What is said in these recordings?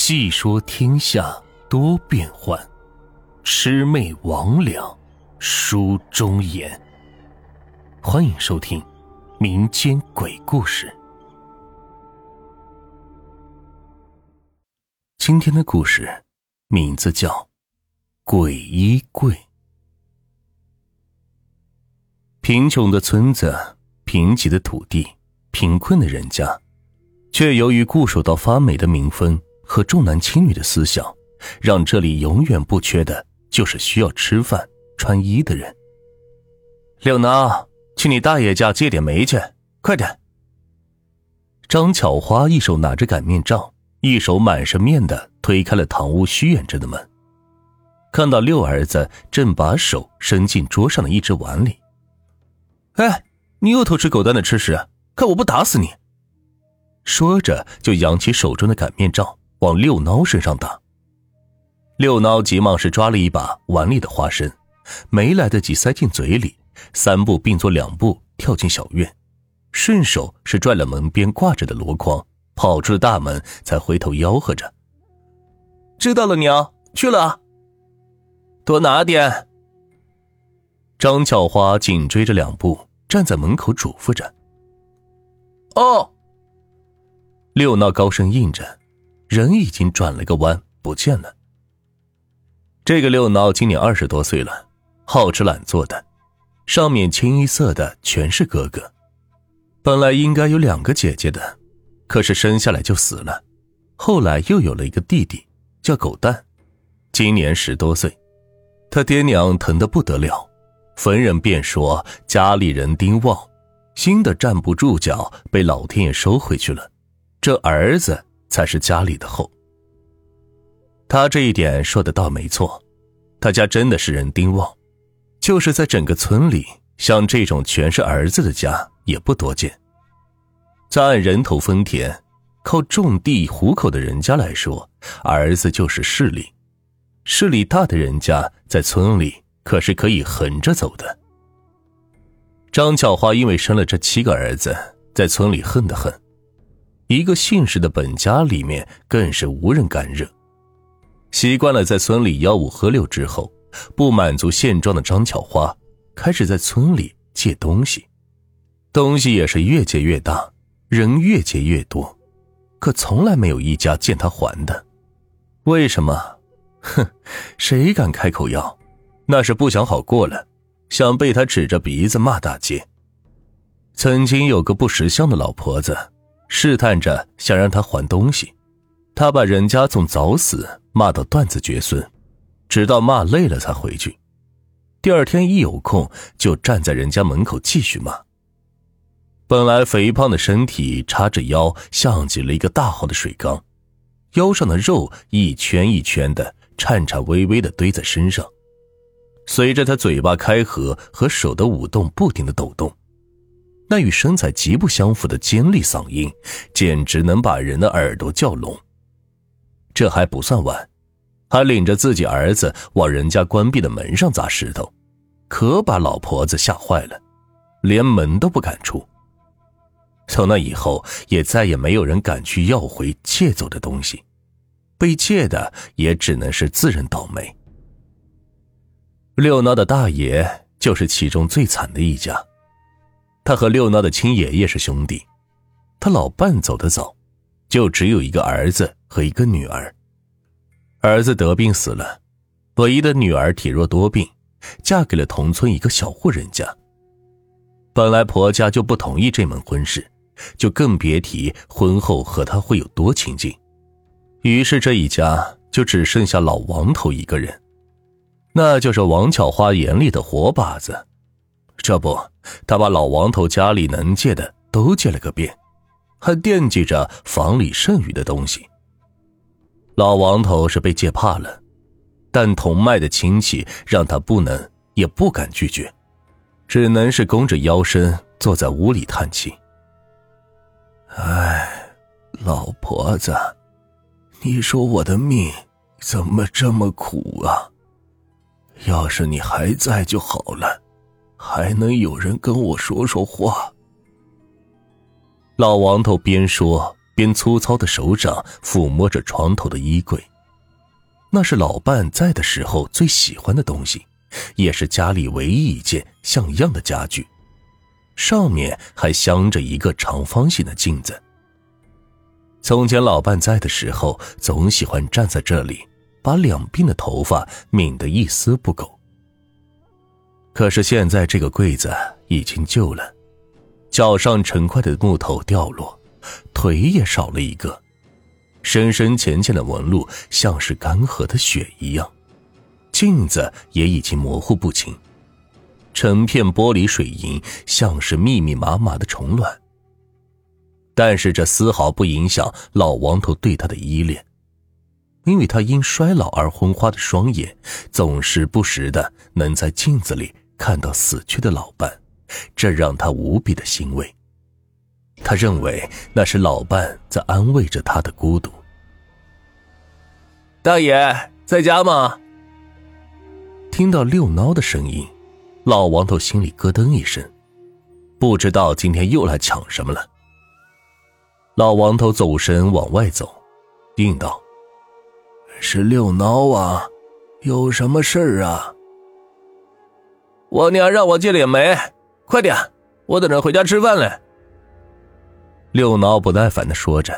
细说天下多变幻，魑魅魍魉书中言。欢迎收听民间鬼故事。今天的故事名字叫《鬼衣柜》。贫穷的村子，贫瘠的土地，贫困的人家，却由于固守到发霉的民风。和重男轻女的思想，让这里永远不缺的就是需要吃饭穿衣的人。柳孬，去你大爷家借点煤去，快点！张巧花一手拿着擀面杖，一手满是面的推开了堂屋虚掩着的门，看到六儿子正把手伸进桌上的一只碗里。哎，你又偷吃狗蛋的吃食，看我不打死你！说着就扬起手中的擀面杖。往六孬身上打，六孬急忙是抓了一把碗里的花生，没来得及塞进嘴里，三步并作两步跳进小院，顺手是拽了门边挂着的箩筐，跑出了大门，才回头吆喝着：“知道了，娘去了，多拿点。”张巧花紧追着两步，站在门口嘱咐着：“哦。”六孬高声应着。人已经转了个弯，不见了。这个六孬今年二十多岁了，好吃懒做的，上面清一色的全是哥哥。本来应该有两个姐姐的，可是生下来就死了。后来又有了一个弟弟，叫狗蛋，今年十多岁。他爹娘疼得不得了，逢人便说家里人丁旺，新的站不住脚，被老天爷收回去了。这儿子。才是家里的后。他这一点说的倒没错，他家真的是人丁旺，就是在整个村里，像这种全是儿子的家也不多见。再按人头分田，靠种地糊口的人家来说，儿子就是势力，势力大的人家在村里可是可以横着走的。张巧花因为生了这七个儿子，在村里恨得很。一个姓氏的本家里面更是无人敢惹。习惯了在村里吆五喝六之后，不满足现状的张巧花开始在村里借东西，东西也是越借越大，人越借越多，可从来没有一家见他还的。为什么？哼，谁敢开口要？那是不想好过了，想被他指着鼻子骂大街。曾经有个不识相的老婆子。试探着想让他还东西，他把人家从早死骂到断子绝孙，直到骂累了才回去。第二天一有空就站在人家门口继续骂。本来肥胖的身体叉着腰，像极了一个大号的水缸，腰上的肉一圈一圈的颤颤巍巍的堆在身上，随着他嘴巴开合和手的舞动不停的抖动。那与身材极不相符的尖利嗓音，简直能把人的耳朵叫聋。这还不算完，还领着自己儿子往人家关闭的门上砸石头，可把老婆子吓坏了，连门都不敢出。从那以后，也再也没有人敢去要回借走的东西，被借的也只能是自认倒霉。六孬的大爷就是其中最惨的一家。他和六孬的亲爷爷是兄弟，他老伴走得早，就只有一个儿子和一个女儿。儿子得病死了，唯一的女儿体弱多病，嫁给了同村一个小户人家。本来婆家就不同意这门婚事，就更别提婚后和他会有多亲近。于是这一家就只剩下老王头一个人，那就是王巧花眼里的活靶子。这不，他把老王头家里能借的都借了个遍，还惦记着房里剩余的东西。老王头是被借怕了，但同脉的亲戚让他不能也不敢拒绝，只能是弓着腰身坐在屋里叹气。唉，老婆子，你说我的命怎么这么苦啊？要是你还在就好了。还能有人跟我说说话。老王头边说边粗糙的手掌抚摸着床头的衣柜，那是老伴在的时候最喜欢的东西，也是家里唯一一件像样的家具。上面还镶着一个长方形的镜子。从前老伴在的时候，总喜欢站在这里，把两鬓的头发抿得一丝不苟。可是现在这个柜子已经旧了，脚上成块的木头掉落，腿也少了一个，深深浅浅的纹路像是干涸的血一样，镜子也已经模糊不清。成片玻璃水银，像是密密麻麻的虫卵。但是这丝毫不影响老王头对他的依恋，因为他因衰老而昏花的双眼，总是不时的能在镜子里看到死去的老伴，这让他无比的欣慰。他认为那是老伴在安慰着他的孤独。大爷在家吗？听到六孬的声音。老王头心里咯噔一声，不知道今天又来抢什么了。老王头走神往外走，应道：“是六孬啊，有什么事儿啊？”我娘让我借点煤，快点，我等着回家吃饭嘞。六孬不耐烦的说着，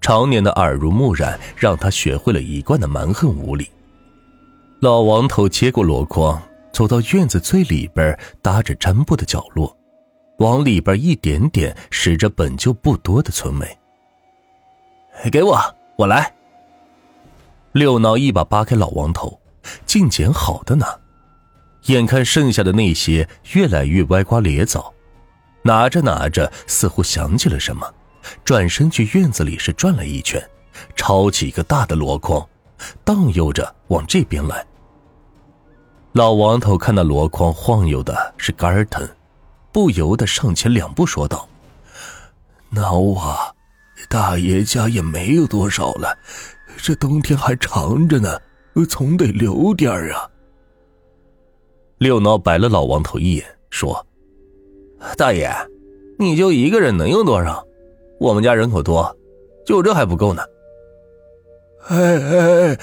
常年的耳濡目染让他学会了一贯的蛮横无理。老王头接过箩筐。走到院子最里边搭着毡布的角落，往里边一点点拾着本就不多的存煤。给我，我来。六孬一把扒开老王头，净捡好的拿。眼看剩下的那些越来越歪瓜裂枣，拿着拿着，似乎想起了什么，转身去院子里是转了一圈，抄起一个大的箩筐，荡悠着往这边来。老王头看那箩筐晃悠的是肝疼，不由得上前两步说道：“孬啊，大爷家也没有多少了，这冬天还长着呢，总得留点啊。”六孬白了老王头一眼，说：“大爷，你就一个人能用多少？我们家人口多，就这还不够呢。”哎哎哎。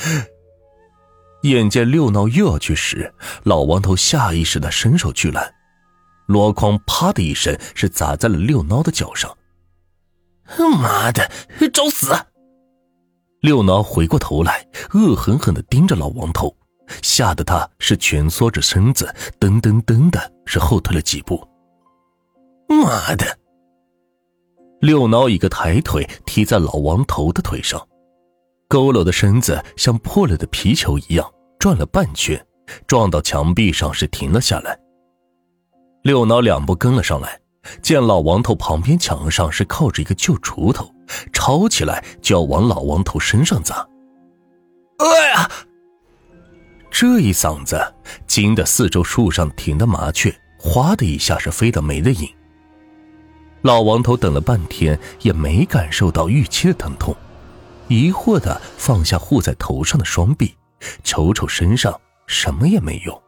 眼见六孬又要去拾，老王头下意识的伸手去拦，箩筐啪的一声是砸在了六孬的脚上。妈的，找死！六孬回过头来，恶狠狠的盯着老王头，吓得他是蜷缩着身子，噔噔噔的是后退了几步。妈的！六孬一个抬腿踢在老王头的腿上。佝偻的身子像破了的皮球一样转了半圈，撞到墙壁上是停了下来。六孬两步跟了上来，见老王头旁边墙上是靠着一个旧锄头，抄起来就要往老王头身上砸。哎呀！这一嗓子惊得四周树上停的麻雀哗的一下是飞得没了影。老王头等了半天也没感受到预期的疼痛。疑惑的放下护在头上的双臂，瞅瞅身上什么也没有，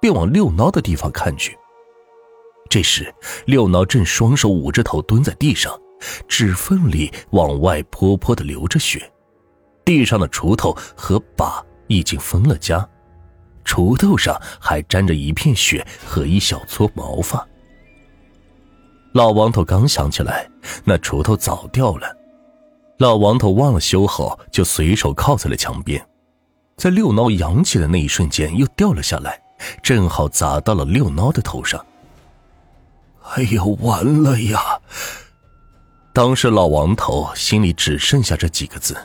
便往六孬的地方看去。这时，六孬正双手捂着头蹲在地上，指缝里往外泼泼的流着血，地上的锄头和把已经分了家，锄头上还沾着一片血和一小撮毛发。老王头刚想起来，那锄头早掉了。老王头忘了修好，就随手靠在了墙边，在六孬扬起的那一瞬间又掉了下来，正好砸到了六孬的头上。哎呦，完了呀！当时老王头心里只剩下这几个字，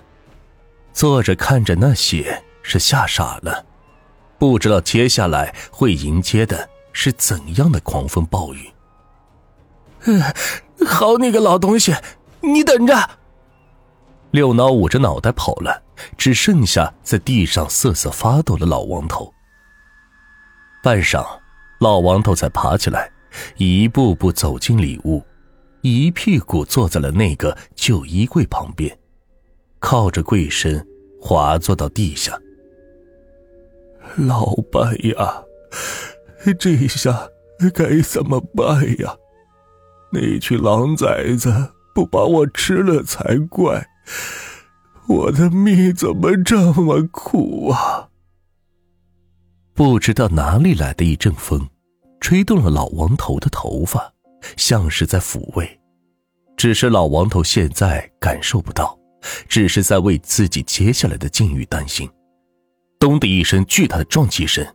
坐着看着那血是吓傻了，不知道接下来会迎接的是怎样的狂风暴雨。好你个老东西，你等着！六脑捂着脑袋跑了，只剩下在地上瑟瑟发抖的老王头。半晌，老王头才爬起来，一步步走进里屋，一屁股坐在了那个旧衣柜旁边，靠着柜身滑坐到地下。老伴呀，这下该怎么办呀？那群狼崽子不把我吃了才怪！我的命怎么这么苦啊？不知道哪里来的一阵风，吹动了老王头的头发，像是在抚慰。只是老王头现在感受不到，只是在为自己接下来的境遇担心。咚的一声巨大的撞击声，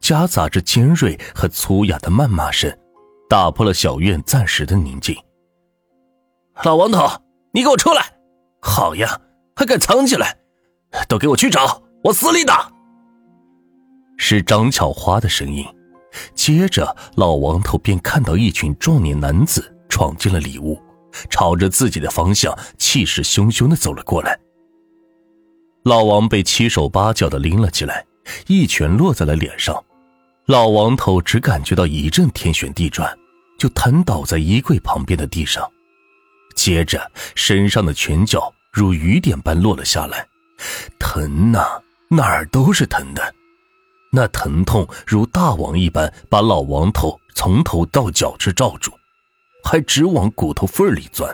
夹杂着尖锐和粗哑的谩骂声，打破了小院暂时的宁静。老王头，你给我出来！好呀，还敢藏起来？都给我去找，往死里打！是张巧花的声音。接着，老王头便看到一群壮年男子闯进了里屋，朝着自己的方向气势汹汹的走了过来。老王被七手八脚的拎了起来，一拳落在了脸上。老王头只感觉到一阵天旋地转，就瘫倒在衣柜旁边的地上。接着，身上的拳脚如雨点般落了下来，疼呐，哪儿都是疼的。那疼痛如大网一般，把老王头从头到脚直罩住，还直往骨头缝里钻。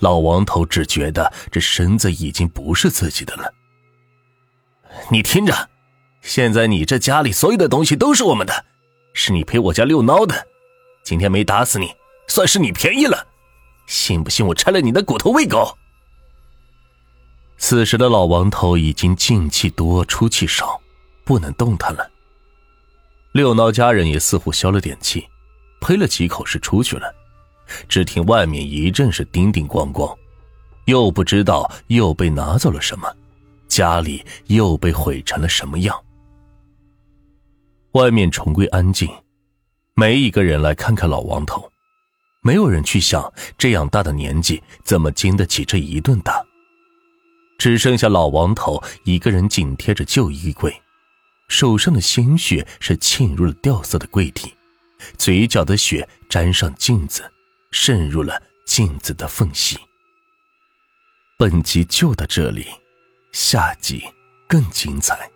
老王头只觉得这身子已经不是自己的了。你听着，现在你这家里所有的东西都是我们的，是你陪我家六孬的。今天没打死你，算是你便宜了。信不信我拆了你的骨头喂狗？此时的老王头已经进气多出气少。不能动弹了。六孬家人也似乎消了点气，呸了几口是出去了。只听外面一阵是叮叮咣咣，又不知道又被拿走了什么，家里又被毁成了什么样。外面重归安静，没一个人来看看老王头，没有人去想这样大的年纪怎么经得起这一顿打。只剩下老王头一个人紧贴着旧衣柜。手上的鲜血是浸入了掉色的柜体，嘴角的血沾上镜子，渗入了镜子的缝隙。本集就到这里，下集更精彩。